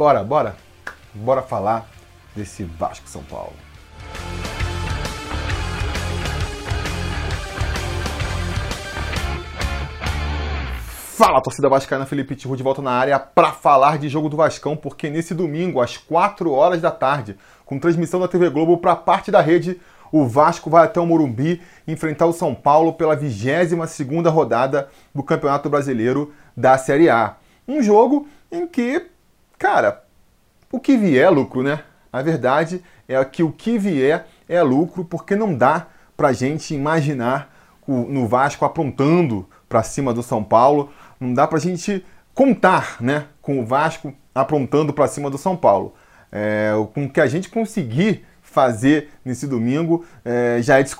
bora, bora, bora falar desse Vasco São Paulo. Fala, torcida vascaína, Felipe Tiru de volta na área para falar de jogo do Vascão, porque nesse domingo, às 4 horas da tarde, com transmissão da TV Globo para parte da rede, o Vasco vai até o Morumbi enfrentar o São Paulo pela 22ª rodada do Campeonato Brasileiro da Série A. Um jogo em que, cara, o que vier é lucro, né? A verdade é que o que vier é lucro, porque não dá pra gente imaginar no Vasco aprontando para cima do São Paulo não dá para a gente contar né, com o Vasco aprontando para cima do São Paulo. É, com o que a gente conseguir fazer nesse domingo é, já é de se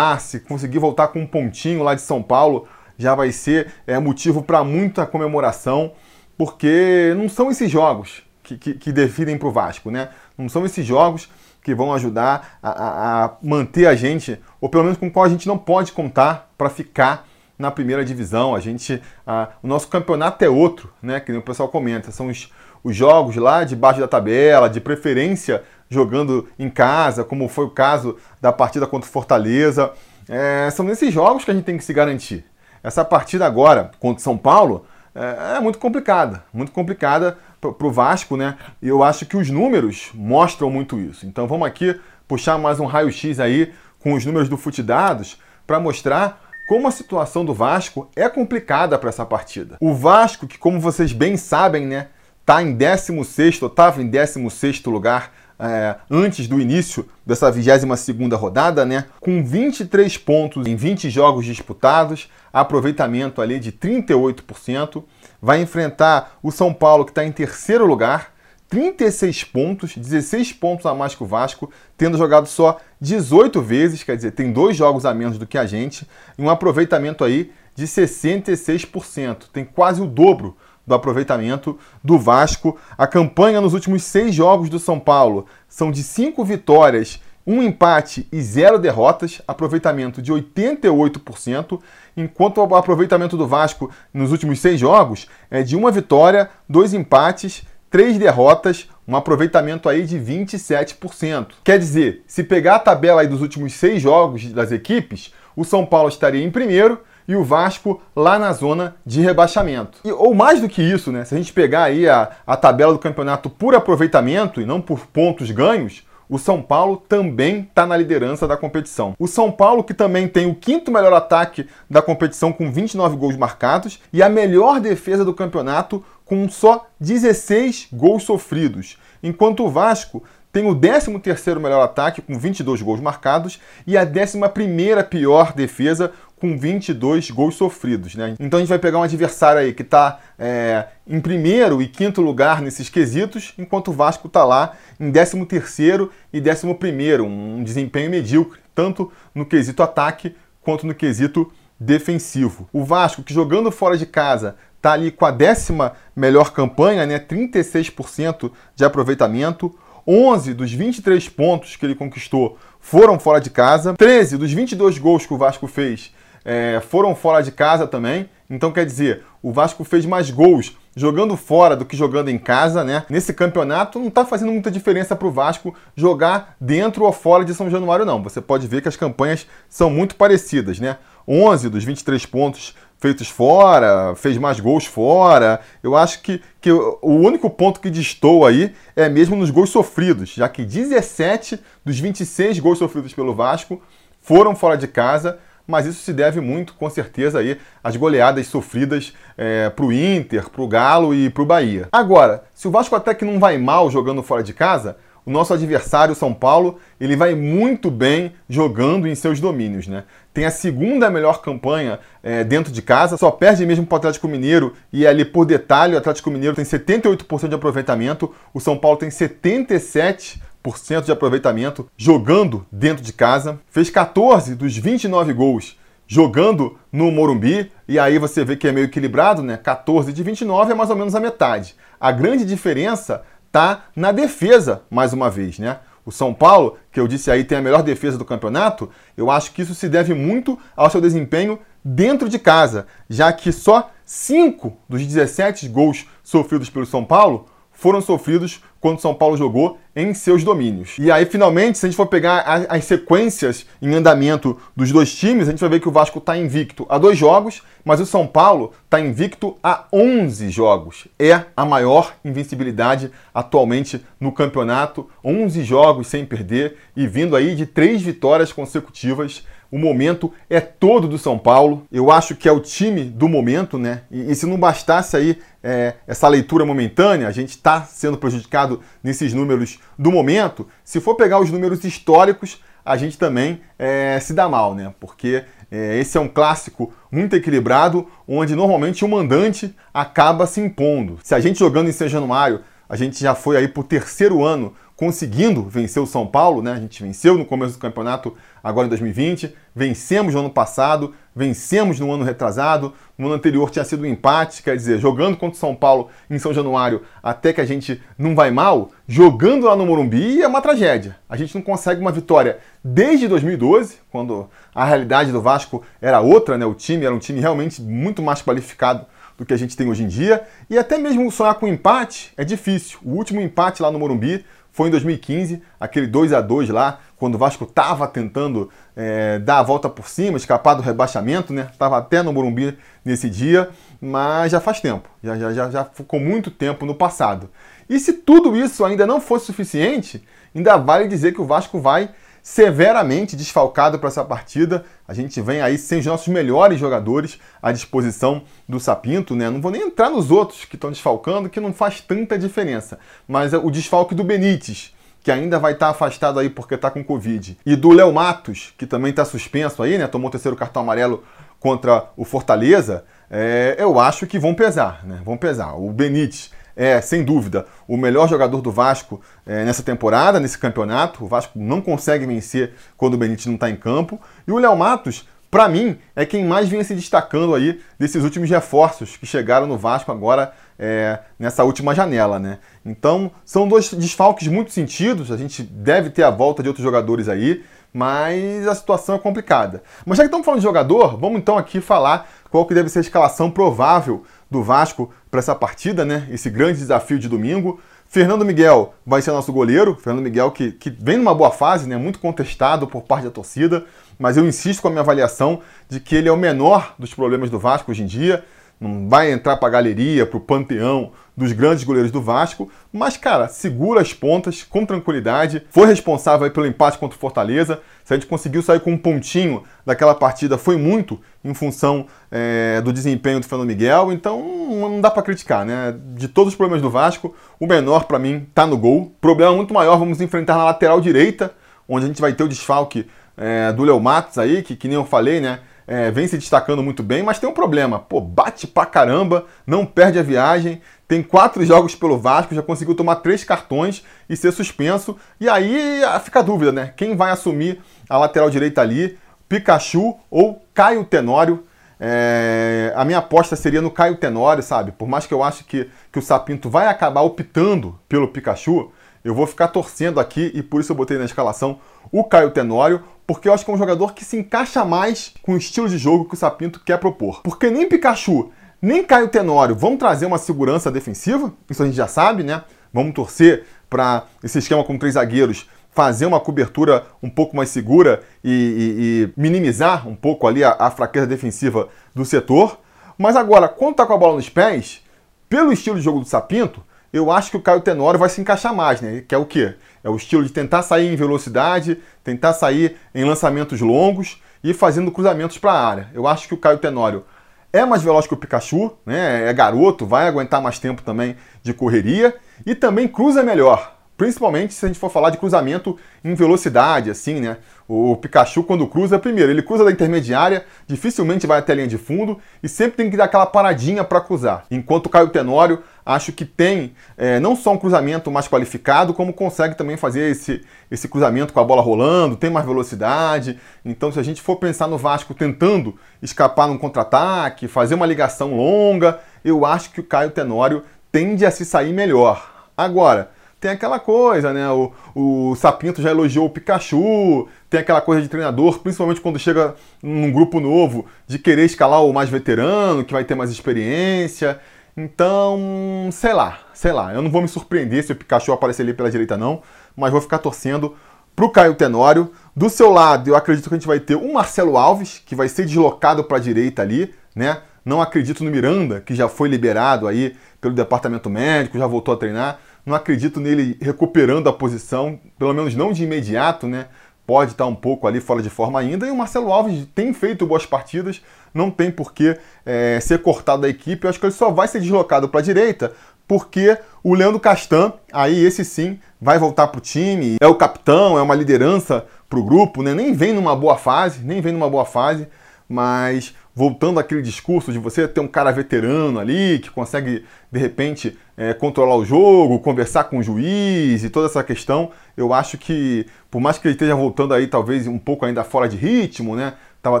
se conseguir voltar com um pontinho lá de São Paulo, já vai ser é, motivo para muita comemoração, porque não são esses jogos que, que, que definem para o Vasco, né? Não são esses jogos que vão ajudar a, a, manter a gente, ou pelo menos com o qual a gente não pode contar para ficar na primeira divisão. A gente, a, o nosso campeonato é outro, né? Que o pessoal comenta. São os, os jogos lá debaixo da tabela, de preferência jogando em casa, como foi o caso da partida contra o Fortaleza. É, são nesses jogos que a gente tem que se garantir. Essa partida agora contra o São Paulo é, é muito complicada, muito complicada para o Vasco, né? E eu acho que os números mostram muito isso. Então vamos aqui puxar mais um raio-x aí com os números do Futidados para mostrar como a situação do Vasco é complicada para essa partida. O Vasco, que como vocês bem sabem, né, tá em 16º, estava em 16º lugar é, antes do início dessa 22ª rodada, né, com 23 pontos em 20 jogos disputados, aproveitamento ali de 38%, vai enfrentar o São Paulo que está em terceiro lugar, 36 pontos, 16 pontos a mais que o Vasco, tendo jogado só 18 vezes, quer dizer, tem dois jogos a menos do que a gente, e um aproveitamento aí de 66%. Tem quase o dobro do aproveitamento do Vasco. A campanha nos últimos seis jogos do São Paulo são de cinco vitórias, um empate e zero derrotas, aproveitamento de 88%, enquanto o aproveitamento do Vasco nos últimos seis jogos é de uma vitória, dois empates três derrotas, um aproveitamento aí de 27%. Quer dizer, se pegar a tabela aí dos últimos seis jogos das equipes, o São Paulo estaria em primeiro e o Vasco lá na zona de rebaixamento. E, ou mais do que isso, né? Se a gente pegar aí a, a tabela do campeonato por aproveitamento e não por pontos ganhos, o São Paulo também está na liderança da competição. O São Paulo, que também tem o quinto melhor ataque da competição com 29 gols marcados e a melhor defesa do campeonato com só 16 gols sofridos, enquanto o Vasco tem o 13º melhor ataque com 22 gols marcados e a 11ª pior defesa com 22 gols sofridos. Né? Então a gente vai pegar um adversário aí que está é, em primeiro e quinto lugar nesses quesitos, enquanto o Vasco está lá em 13º e 11º, um desempenho medíocre, tanto no quesito ataque quanto no quesito defensivo. O Vasco, que jogando fora de casa está ali com a décima melhor campanha, né? 36% de aproveitamento. 11 dos 23 pontos que ele conquistou foram fora de casa. 13 dos 22 gols que o Vasco fez é, foram fora de casa também. Então, quer dizer, o Vasco fez mais gols jogando fora do que jogando em casa, né? Nesse campeonato não está fazendo muita diferença para o Vasco jogar dentro ou fora de São Januário, não. Você pode ver que as campanhas são muito parecidas, né? 11 dos 23 pontos feitos fora, fez mais gols fora. Eu acho que, que o único ponto que distou aí é mesmo nos gols sofridos, já que 17 dos 26 gols sofridos pelo Vasco foram fora de casa, mas isso se deve muito, com certeza, aí às goleadas sofridas é, para o Inter, para o Galo e para o Bahia. Agora, se o Vasco até que não vai mal jogando fora de casa, o nosso adversário, São Paulo, ele vai muito bem jogando em seus domínios, né? Tem a segunda melhor campanha é, dentro de casa, só perde mesmo para o Atlético Mineiro e ali por detalhe, o Atlético Mineiro tem 78% de aproveitamento, o São Paulo tem 77% de aproveitamento jogando dentro de casa, fez 14 dos 29 gols jogando no Morumbi, e aí você vê que é meio equilibrado, né? 14 de 29 é mais ou menos a metade. A grande diferença está na defesa, mais uma vez, né? O São Paulo, que eu disse aí tem a melhor defesa do campeonato, eu acho que isso se deve muito ao seu desempenho dentro de casa, já que só 5 dos 17 gols sofridos pelo São Paulo foram sofridos quando São Paulo jogou em seus domínios. E aí, finalmente, se a gente for pegar as, sequências em andamento dos dois times, a gente vai ver que o Vasco está invicto a dois jogos, mas o São Paulo está invicto a 11 jogos. É a maior invencibilidade atualmente no campeonato. 11 jogos sem perder e vindo aí de três vitórias consecutivas o momento é todo do São Paulo. Eu acho que é o time do momento, né? E, e se não bastasse aí é, essa leitura momentânea, a gente está sendo prejudicado nesses números do momento. Se for pegar os números históricos, a gente também é, se dá mal, né? Porque é, esse é um clássico muito equilibrado, onde normalmente o mandante acaba se impondo. Se a gente jogando em São Januário, a gente já foi aí por terceiro ano conseguindo vencer o São Paulo, né? A gente venceu no começo do campeonato agora em 2020, vencemos no ano passado, vencemos no ano retrasado, no ano anterior tinha sido um empate, quer dizer, jogando contra o São Paulo em São Januário até que a gente não vai mal, jogando lá no Morumbi é uma tragédia. A gente não consegue uma vitória desde 2012, quando a realidade do Vasco era outra, né? O time era um time realmente muito mais qualificado do que a gente tem hoje em dia, e até mesmo sonhar com empate é difícil. O último empate lá no Morumbi foi em 2015, aquele 2 a 2 lá, quando o Vasco estava tentando é, dar a volta por cima, escapar do rebaixamento, né? Estava até no Morumbi nesse dia, mas já faz tempo, já, já, já, já ficou muito tempo no passado. E se tudo isso ainda não fosse suficiente, ainda vale dizer que o Vasco vai severamente desfalcado para essa partida. A gente vem aí sem os nossos melhores jogadores à disposição do Sapinto, né? Não vou nem entrar nos outros que estão desfalcando, que não faz tanta diferença. Mas o desfalque do Benítez, que ainda vai estar tá afastado aí porque está com Covid, e do Léo Matos, que também está suspenso aí, né? Tomou o terceiro cartão amarelo contra o Fortaleza. É, eu acho que vão pesar, né? Vão pesar. O Benítez é, sem dúvida, o melhor jogador do Vasco é, nessa temporada, nesse campeonato. O Vasco não consegue vencer quando o Benítez não está em campo. E o Léo Matos, para mim, é quem mais vinha se destacando aí desses últimos reforços que chegaram no Vasco agora é, nessa última janela, né? Então, são dois desfalques muito sentidos. A gente deve ter a volta de outros jogadores aí, mas a situação é complicada. Mas já que estamos falando de jogador, vamos então aqui falar qual que deve ser a escalação provável do Vasco para essa partida, né? Esse grande desafio de domingo. Fernando Miguel vai ser nosso goleiro. Fernando Miguel que, que vem numa boa fase, né? Muito contestado por parte da torcida, mas eu insisto com a minha avaliação de que ele é o menor dos problemas do Vasco hoje em dia não vai entrar para a galeria, para o panteão dos grandes goleiros do Vasco, mas, cara, segura as pontas com tranquilidade. Foi responsável pelo empate contra o Fortaleza. Se a gente conseguiu sair com um pontinho daquela partida, foi muito em função é, do desempenho do Fernando Miguel. Então, não dá para criticar, né? De todos os problemas do Vasco, o menor, para mim, tá no gol. Problema muito maior vamos enfrentar na lateral direita, onde a gente vai ter o desfalque é, do Leo Matos aí, que, que nem eu falei, né? É, vem se destacando muito bem, mas tem um problema. Pô, bate pra caramba, não perde a viagem, tem quatro jogos pelo Vasco, já conseguiu tomar três cartões e ser suspenso. E aí ah, fica a dúvida, né? Quem vai assumir a lateral direita ali? Pikachu ou Caio Tenório? É, a minha aposta seria no Caio Tenório, sabe? Por mais que eu ache que, que o Sapinto vai acabar optando pelo Pikachu, eu vou ficar torcendo aqui e por isso eu botei na escalação o Caio Tenório, porque eu acho que é um jogador que se encaixa mais com o estilo de jogo que o Sapinto quer propor. Porque nem Pikachu, nem Caio Tenório vão trazer uma segurança defensiva, isso a gente já sabe, né? Vamos torcer para esse esquema com três zagueiros fazer uma cobertura um pouco mais segura e, e, e minimizar um pouco ali a, a, fraqueza defensiva do setor. Mas agora, quando tá com a bola nos pés, pelo estilo de jogo do Sapinto, eu acho que o Caio Tenório vai se encaixar mais, né? Que é o quê? É o estilo de tentar sair em velocidade, tentar sair em lançamentos longos e fazendo cruzamentos para a área. Eu acho que o Caio Tenório é mais veloz que o Pikachu, né? É garoto, vai aguentar mais tempo também de correria e também cruza melhor. Principalmente se a gente for falar de cruzamento em velocidade, assim, né? O Pikachu, quando cruza, primeiro, ele cruza da intermediária, dificilmente vai até a linha de fundo e sempre tem que dar aquela paradinha para cruzar. Enquanto o Caio Tenório, acho que tem é, não só um cruzamento mais qualificado, como consegue também fazer esse, esse cruzamento com a bola rolando, tem mais velocidade. Então, se a gente for pensar no Vasco tentando escapar num contra-ataque, fazer uma ligação longa, eu acho que o Caio Tenório tende a se sair melhor. Agora, tem aquela coisa, né? O, o Sapinto já elogiou o Pikachu, tem aquela coisa de treinador, principalmente quando chega num grupo novo, de querer escalar o mais veterano, que vai ter mais experiência. Então, sei lá, sei lá. Eu não vou me surpreender se o Pikachu aparecer ali pela direita, não, mas vou ficar torcendo pro Caio Tenório. Do seu lado, eu acredito que a gente vai ter o Marcelo Alves, que vai ser deslocado para a direita ali, né? Não acredito no Miranda, que já foi liberado aí pelo departamento médico, já voltou a treinar. Não acredito nele recuperando a posição, pelo menos não de imediato, né? Pode estar um pouco ali fora de forma ainda. E o Marcelo Alves tem feito boas partidas, não tem por que é, ser cortado da equipe. Eu acho que ele só vai ser deslocado para a direita porque o Leandro Castan, aí esse sim, vai voltar para o time, é o capitão, é uma liderança para o grupo, né? nem vem numa boa fase, nem vem numa boa fase, mas voltando àquele discurso de você ter um cara veterano ali, que consegue, de repente, é, controlar o jogo, conversar com o juiz e toda essa questão, eu acho que, por mais que ele esteja voltando aí, talvez um pouco ainda fora de ritmo, né? Estava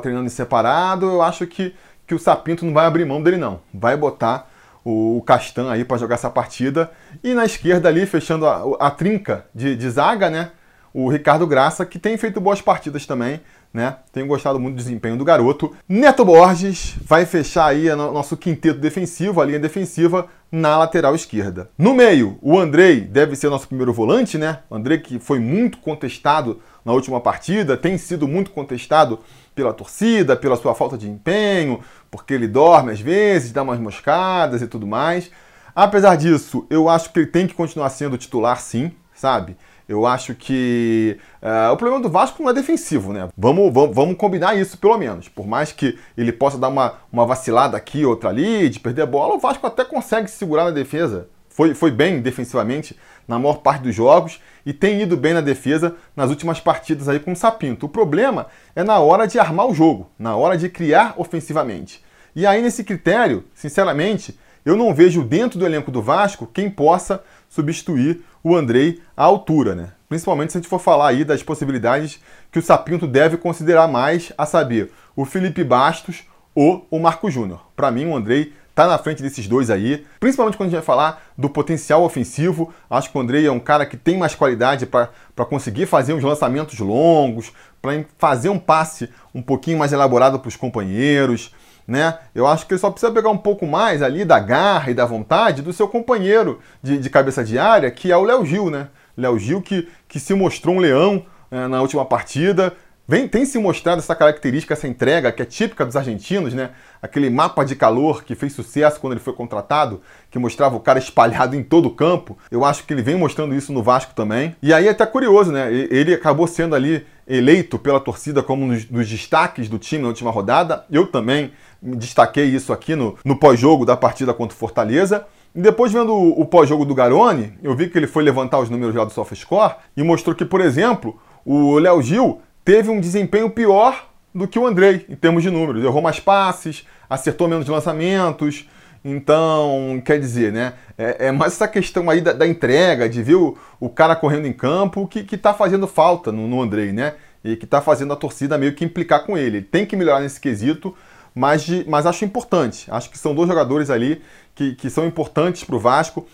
treinando separado, eu acho que, que o Sapinto não vai abrir mão dele, não. Vai botar o, Castan aí para jogar essa partida. E na esquerda ali, fechando a, a trinca de, de zaga, né? O Ricardo Graça, que tem feito boas partidas também, né? Tenho gostado muito do desempenho do garoto. Neto Borges vai fechar aí o nosso quinteto defensivo, a linha defensiva, na lateral esquerda. No meio, o Andrei deve ser nosso primeiro volante, né? O Andrei que foi muito contestado na última partida, tem sido muito contestado pela torcida, pela sua falta de empenho, porque ele dorme às vezes, dá umas moscadas e tudo mais. Apesar disso, eu acho que ele tem que continuar sendo titular sim, sabe? Eu acho que uh, o problema do Vasco não é defensivo, né? Vamos, vamos, vamos, combinar isso pelo menos. Por mais que ele possa dar uma, uma vacilada aqui, outra ali, de perder a bola, o Vasco até consegue se segurar na defesa. Foi, foi bem defensivamente na maior parte dos jogos e tem ido bem na defesa nas últimas partidas aí com o Sapinto. O problema é na hora de armar o jogo, na hora de criar ofensivamente. E aí, nesse critério, sinceramente, eu não vejo dentro do elenco do Vasco quem possa substituir o Andrei à altura, né? Principalmente se a gente for falar aí das possibilidades que o Sapinto deve considerar mais, a saber, o Felipe Bastos ou o Marco Júnior. Para mim, o Andrei tá na frente desses dois aí, principalmente quando a gente vai falar do potencial ofensivo. Acho que o Andrei é um cara que tem mais qualidade para conseguir fazer uns lançamentos longos, para fazer um passe um pouquinho mais elaborado para os companheiros. Né? Eu acho que ele só precisa pegar um pouco mais ali da garra e da vontade do seu companheiro de, de cabeça de área, que é o Léo Gil, né? Léo Gil que, que se mostrou um leão é, na última partida, Vem, tem se mostrado essa característica, essa entrega que é típica dos argentinos, né? Aquele mapa de calor que fez sucesso quando ele foi contratado, que mostrava o cara espalhado em todo o campo. Eu acho que ele vem mostrando isso no Vasco também. E aí é até curioso, né? Ele acabou sendo ali eleito pela torcida como um dos destaques do time na última rodada. Eu também destaquei isso aqui no, no pós-jogo da partida contra o Fortaleza. E depois, vendo o, pós-jogo do Garone, eu vi que ele foi levantar os números lá do SofaScore e mostrou que, por exemplo, o Léo Gil teve um desempenho pior do que o Andrei em termos de números. Errou mais passes, acertou menos lançamentos. Então, quer dizer, né? É, é mais essa questão aí da, da entrega, de ver o, o, cara correndo em campo, que, que tá fazendo falta no, no Andrei, né? E que tá fazendo a torcida meio que implicar com ele. Ele tem que melhorar nesse quesito, mas, de, mas acho importante. Acho que são dois jogadores ali que, que são importantes para o Vasco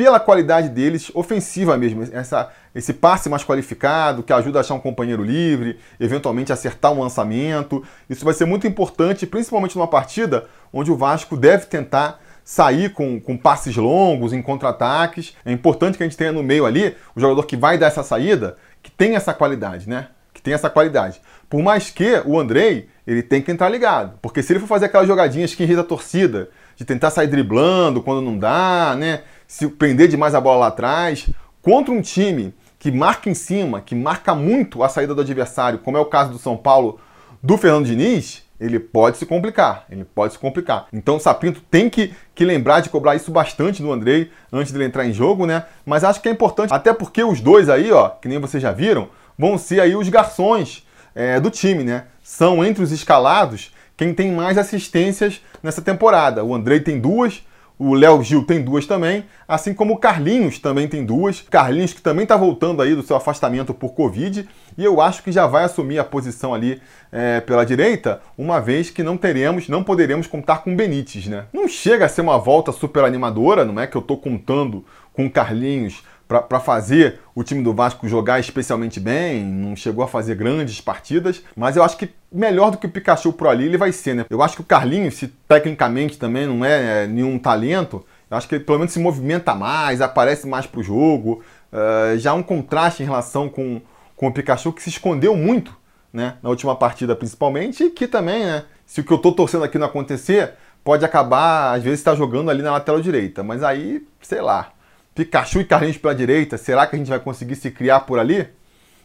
pela qualidade deles, ofensiva mesmo, essa, esse passe mais qualificado, que ajuda a achar um companheiro livre, eventualmente acertar um lançamento. Isso vai ser muito importante, principalmente numa partida onde o Vasco deve tentar sair com, com passes longos, em contra-ataques. É importante que a gente tenha no meio ali o jogador que vai dar essa saída, que tem essa qualidade, né? Que tem essa qualidade. Por mais que o Andrei, ele tem que entrar ligado. Porque se ele for fazer aquelas jogadinhas que irrita a torcida, de tentar sair driblando quando não dá, né? Se prender demais a bola lá atrás, contra um time que marca em cima, que marca muito a saída do adversário, como é o caso do São Paulo do Fernando Diniz, ele pode se complicar. Ele pode se complicar. Então o Sapinto tem que, que lembrar de cobrar isso bastante do Andrei antes dele entrar em jogo, né? Mas acho que é importante, até porque os dois aí, ó, que nem vocês já viram, vão ser aí os garçons é, do time, né? São entre os escalados quem tem mais assistências nessa temporada. O Andrei tem duas, o Léo Gil tem duas também, assim como o Carlinhos também tem duas. Carlinhos que também está voltando aí do seu afastamento por Covid e eu acho que já vai assumir a posição ali é, pela direita, uma vez que não teremos, não poderemos contar com Benítez, né? Não chega a ser uma volta super animadora, não é que eu estou contando com Carlinhos para fazer o time do Vasco jogar especialmente bem, não chegou a fazer grandes partidas, mas eu acho que melhor do que o Pikachu por ali ele vai ser, né? Eu acho que o Carlinhos, se tecnicamente também não é, é nenhum talento, Eu acho que ele pelo menos se movimenta mais, aparece mais pro jogo. Uh, já um contraste em relação com, com o Pikachu que se escondeu muito né, na última partida principalmente, e que também, né, se o que eu estou torcendo aqui não acontecer, pode acabar, às vezes, estar tá jogando ali na lateral direita. Mas aí, sei lá, Pikachu e Carlinhos pela direita, será que a gente vai conseguir se criar por ali?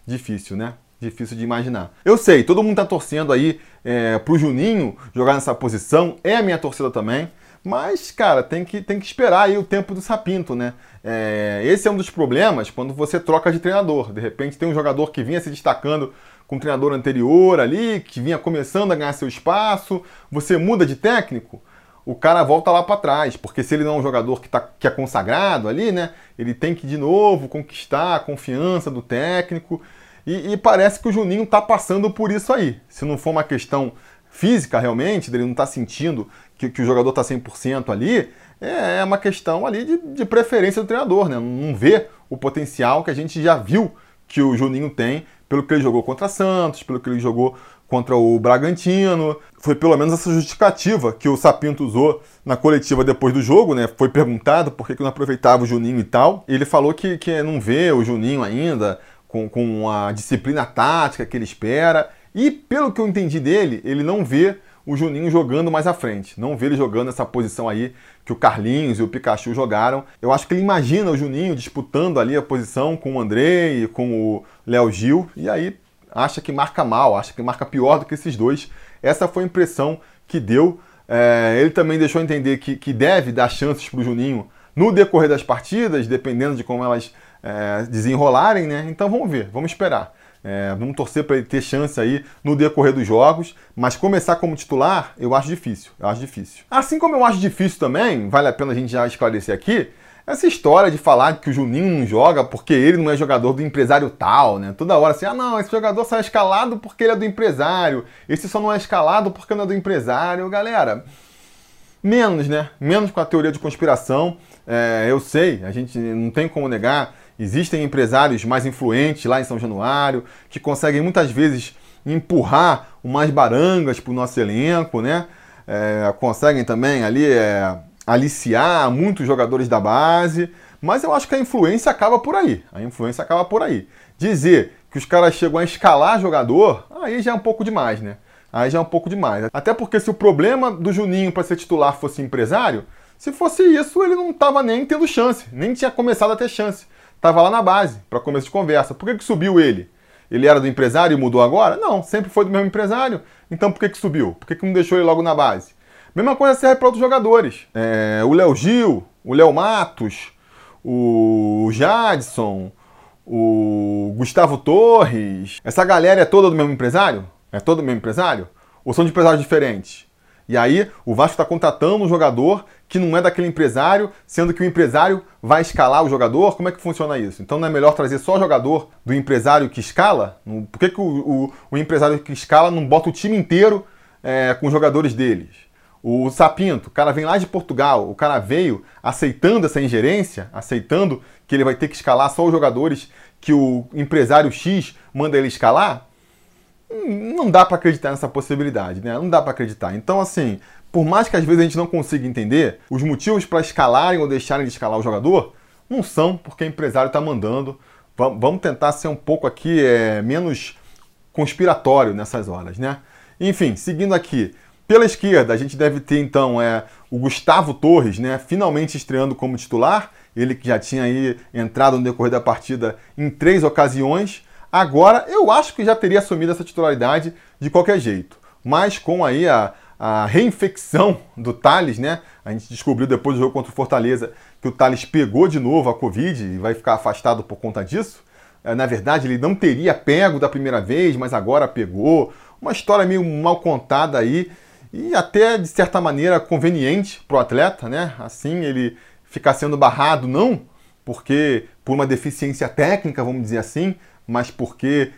Difícil, né? Difícil de imaginar. Eu sei, todo mundo está torcendo aí é, pro Juninho jogar nessa posição, é a minha torcida também. Mas, cara, tem que, tem que esperar aí o tempo do Sapinto, né? É, esse é um dos problemas quando você troca de treinador. De repente tem um jogador que vinha se destacando com o treinador anterior ali, que vinha começando a ganhar seu espaço, você muda de técnico, o cara volta lá para trás, porque se ele não é um jogador que, tá, que é consagrado ali, né, ele tem que de novo conquistar a confiança do técnico, e, e parece que o Juninho está passando por isso aí. Se não for uma questão física realmente, dele não estar tá sentindo que, que, o jogador está 100% ali, é, é uma questão ali de, de preferência do treinador, né, não vê o potencial que a gente já viu que o Juninho tem pelo que ele jogou contra Santos, pelo que ele jogou contra o Bragantino. Foi pelo menos essa justificativa que o Sapinto usou na coletiva depois do jogo, né? Foi perguntado por que, não aproveitava o Juninho e tal. Ele falou que, que não vê o Juninho ainda com, com a disciplina tática que ele espera. E pelo que eu entendi dele, ele não vê o Juninho jogando mais à frente. Não vê ele jogando essa posição aí que o Carlinhos e o Pikachu jogaram. Eu acho que ele imagina o Juninho disputando ali a posição com o André e com o Léo Gil, e aí acha que marca mal, acha que marca pior do que esses dois. Essa foi a impressão que deu. É, ele também deixou entender que, que deve dar chances para o Juninho no decorrer das partidas, dependendo de como elas é, desenrolarem, né? Então vamos ver, vamos esperar. É, vamos torcer para ele ter chance aí no decorrer dos jogos, mas começar como titular eu acho difícil. Eu acho difícil. Assim como eu acho difícil também, vale a pena a gente já esclarecer aqui, essa história de falar que o Juninho não joga porque ele não é jogador do empresário tal, né? Toda hora assim, ah não, esse jogador só é escalado porque ele é do empresário, esse só não é escalado porque não é do empresário. Galera, menos, né? Menos com a teoria de conspiração. É, eu sei, a gente não tem como negar Existem empresários mais influentes lá em São Januário que conseguem muitas vezes empurrar umas barangas para o nosso elenco, né? É, conseguem também ali é, aliciar muitos jogadores da base, mas eu acho que a influência acaba por aí. A influência acaba por aí. Dizer que os caras chegam a escalar jogador, aí já é um pouco demais, né? Aí já é um pouco demais. Até porque se o problema do Juninho para ser titular fosse empresário, se fosse isso, ele não estava nem tendo chance, nem tinha começado a ter chance estava lá na base, para começo de conversa. Por que, que subiu ele? Ele era do empresário e mudou agora? Não, sempre foi do mesmo empresário. Então por que, que subiu? Por que, que não deixou ele logo na base? Mesma coisa serve para outros jogadores. É, o Léo Gil, o Léo Matos, o Jadson, o Gustavo Torres. Essa galera é toda do mesmo empresário? É todo do mesmo empresário? Ou são de empresários diferentes? E aí o Vasco está contratando um jogador que não é daquele empresário, sendo que o empresário vai escalar o jogador? Como é que funciona isso? Então não é melhor trazer só jogador do empresário que escala? Por que, que o, o, o empresário que escala não bota o time inteiro é, com os jogadores deles? O Sapinto, o cara vem lá de Portugal, o cara veio aceitando essa ingerência, aceitando que ele vai ter que escalar só os jogadores que o empresário X manda ele escalar? Não dá para acreditar nessa possibilidade, né? Não dá para acreditar. Então, assim, por mais que às vezes a gente não consiga entender, os motivos para escalarem ou deixarem de escalar o jogador não são porque o empresário está mandando. Vamos tentar ser um pouco aqui é, menos conspiratório nessas horas, né? Enfim, seguindo aqui. Pela esquerda, a gente deve ter então é, o Gustavo Torres, né, finalmente estreando como titular. Ele que já tinha aí entrado no decorrer da partida em três ocasiões. Agora, eu acho que já teria assumido essa titularidade de qualquer jeito. Mas com aí a, a reinfecção do Thales, né? A gente descobriu depois do jogo contra o Fortaleza que o Thales pegou de novo a Covid e vai ficar afastado por conta disso. É, na verdade, ele não teria pego da primeira vez, mas agora pegou. Uma história meio mal contada aí e até de certa maneira conveniente para o atleta, né? Assim ele ficar sendo barrado, não porque por uma deficiência técnica, vamos dizer assim, mas porque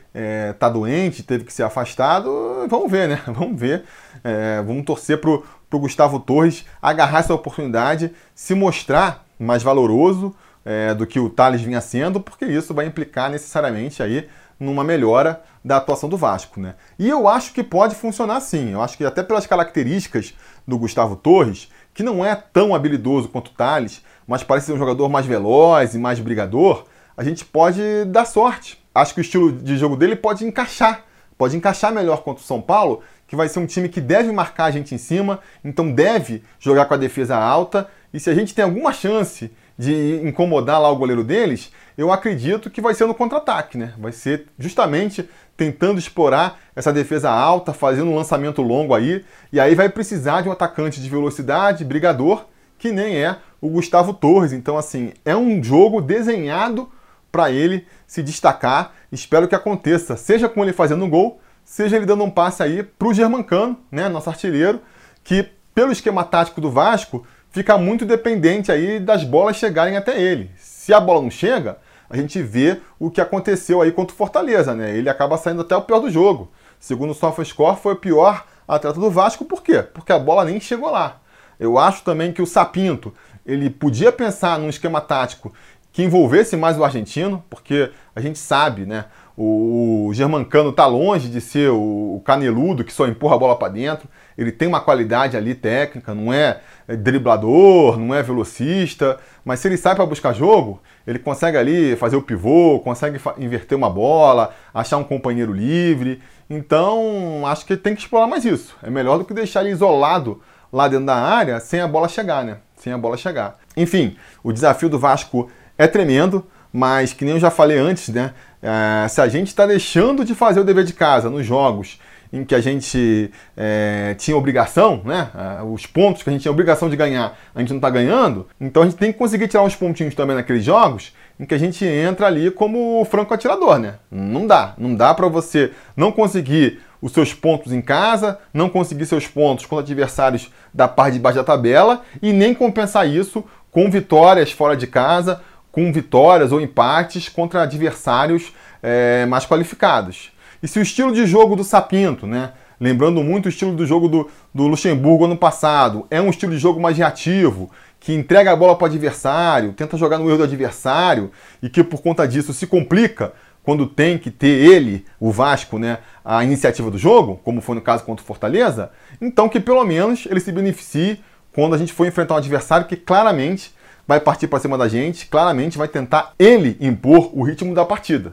está é, doente, teve que ser afastado, vamos ver, né? Vamos ver. É, vamos torcer para o Gustavo Torres agarrar essa oportunidade, se mostrar mais valoroso é, do que o Thales vinha sendo, porque isso vai implicar necessariamente aí numa melhora da atuação do Vasco, né? E eu acho que pode funcionar sim. Eu acho que até pelas características do Gustavo Torres, que não é tão habilidoso quanto o Thales, mas parece ser um jogador mais veloz e mais brigador, a gente pode dar sorte. Acho que o estilo de jogo dele pode encaixar, pode encaixar melhor contra o São Paulo, que vai ser um time que deve marcar a gente em cima, então deve jogar com a defesa alta, e se a gente tem alguma chance de incomodar lá o goleiro deles, eu acredito que vai ser no contra-ataque, né? Vai ser justamente tentando explorar essa defesa alta, fazendo um lançamento longo aí, e aí vai precisar de um atacante de velocidade, brigador, que nem é o Gustavo Torres. Então, assim, é um jogo desenhado para ele se destacar. Espero que aconteça, seja com ele fazendo um gol, seja ele dando um passe aí para o Germancano, né, nosso artilheiro, que pelo esquema tático do Vasco fica muito dependente aí das bolas chegarem até ele. Se a bola não chega, a gente vê o que aconteceu aí contra o Fortaleza, né? Ele acaba saindo até o pior do jogo. Segundo o SofaScore, foi o pior atleta do Vasco, por quê? Porque a bola nem chegou lá. Eu acho também que o Sapinto, ele podia pensar num esquema tático que envolvesse mais o argentino, porque a gente sabe, né? O, Germancano está longe de ser o, caneludo que só empurra a bola para dentro. Ele tem uma qualidade ali técnica, não é, é driblador, não é velocista, mas se ele sai para buscar jogo, ele consegue ali fazer o pivô, consegue inverter uma bola, achar um companheiro livre. Então, acho que tem que explorar mais isso. É melhor do que deixar ele isolado lá dentro da área sem a bola chegar, né? Sem a bola chegar. Enfim, o desafio do Vasco é tremendo, mas que nem eu já falei antes, né? É, se a gente está deixando de fazer o dever de casa nos jogos em que a gente é, tinha obrigação, né? É, os pontos que a gente tinha obrigação de ganhar, a gente não está ganhando. Então a gente tem que conseguir tirar uns pontinhos também naqueles jogos em que a gente entra ali como franco atirador, né? Não dá, não dá para você não conseguir os seus pontos em casa, não conseguir seus pontos contra adversários da parte de baixo da tabela e nem compensar isso com vitórias fora de casa com vitórias ou empates contra adversários é, mais qualificados. E se o estilo de jogo do Sapinto, né, lembrando muito o estilo do jogo do, do Luxemburgo ano passado, é um estilo de jogo mais reativo, que entrega a bola para o adversário, tenta jogar no erro do adversário e que por conta disso se complica quando tem que ter ele, o Vasco, né, a iniciativa do jogo, como foi no caso contra o Fortaleza, então que pelo menos ele se beneficie quando a gente for enfrentar um adversário que claramente vai partir para cima da gente, claramente vai tentar ele impor o ritmo da partida.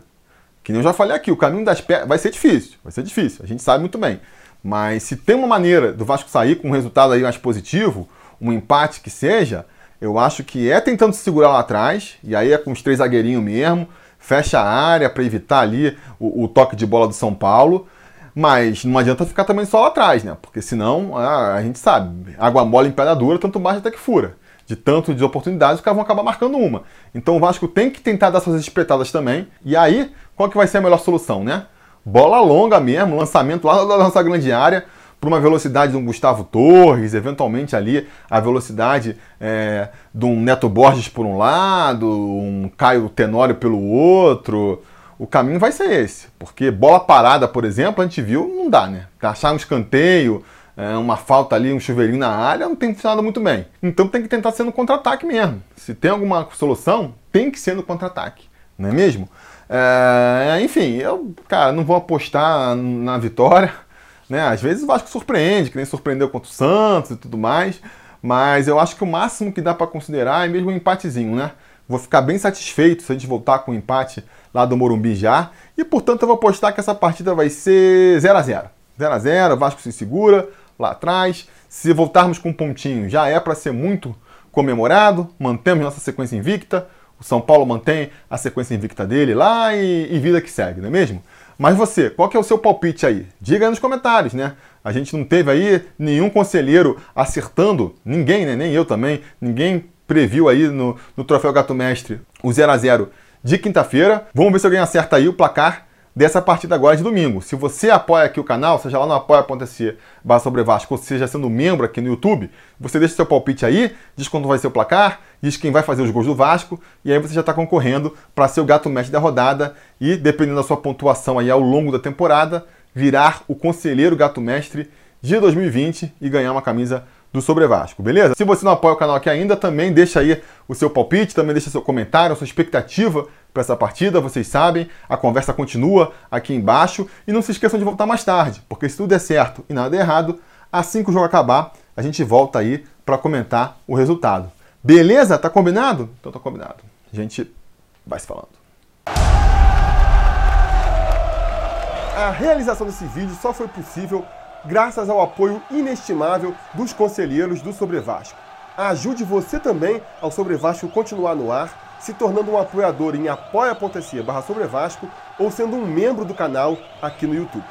Que nem eu já falei aqui, o caminho das pedras vai ser difícil, vai ser difícil, a gente sabe muito bem. Mas se tem uma maneira do Vasco sair com um resultado aí mais positivo, um empate que seja, eu acho que é tentando se segurar lá atrás, e aí é com os três zagueirinhos mesmo, fecha a área para evitar ali o, o, toque de bola do São Paulo. Mas não adianta ficar também só lá atrás, né? Porque senão a, a gente sabe, água mole em pedra dura, tanto mais até que fura de tanto de oportunidades, os caras vão acabar marcando uma. Então o Vasco tem que tentar dar suas espetadas também. E aí, qual que vai ser a melhor solução, né? Bola longa mesmo, lançamento lá da nossa grande área, por uma velocidade de um Gustavo Torres, eventualmente ali a velocidade é, de um Neto Borges por um lado, um Caio Tenório pelo outro. O caminho vai ser esse, porque bola parada, por exemplo, a gente viu, não dá, né? Achar um escanteio, é, uma falta ali, um chuveirinho na área, não tem funcionado muito bem. Então tem que tentar ser no contra-ataque mesmo. Se tem alguma solução, tem que ser no contra-ataque, não é mesmo? É, enfim, eu, cara, não vou apostar na vitória. Né? Às vezes o Vasco surpreende, que nem surpreendeu contra o Santos e tudo mais. Mas eu acho que o máximo que dá para considerar é mesmo um empatezinho, né? Vou ficar bem satisfeito se a gente voltar com o um empate lá do Morumbi já. E portanto eu vou apostar que essa partida vai ser 0 a 0 0 a 0 Vasco se segura, lá atrás. Se voltarmos com um pontinho, já é para ser muito comemorado. Mantemos nossa sequência invicta. O São Paulo mantém a sequência invicta dele lá e, e vida que segue, não é mesmo? Mas você, qual que é o seu palpite aí? Diga aí nos comentários, né? A gente não teve aí nenhum conselheiro acertando, ninguém, né? Nem eu também, ninguém previu aí no, no Troféu Gato Mestre o 0 a 0 de quinta-feira. Vamos ver se alguém acerta aí o placar dessa partida agora de domingo. Se você apoia aqui o canal, seja lá no apoia.se barra sobre Vasco, ou seja sendo membro aqui no YouTube, você deixa seu palpite aí, diz quando vai ser o placar, diz quem vai fazer os gols do Vasco, e aí você já está concorrendo para ser o gato mestre da rodada e, dependendo da sua pontuação aí ao longo da temporada, virar o conselheiro gato mestre de 2020 e ganhar uma camisa do Sobre Vasco, beleza? Se você não apoia o canal aqui ainda, também deixa aí o seu palpite, também deixa seu comentário, sua expectativa para essa partida, vocês sabem, a conversa continua aqui embaixo e não se esqueçam de voltar mais tarde, porque se tudo der certo e nada der errado, assim que o jogo acabar, a gente volta aí para comentar o resultado. Beleza? Tá combinado? Então tá combinado. A gente vai se falando. A realização desse vídeo só foi possível graças ao apoio inestimável dos conselheiros do Sobre Vasco. Ajude você também ao Sobre Vasco continuar no ar, se tornando um apoiador em apoia.se barra Sobre Vasco ou sendo um membro do canal aqui no YouTube.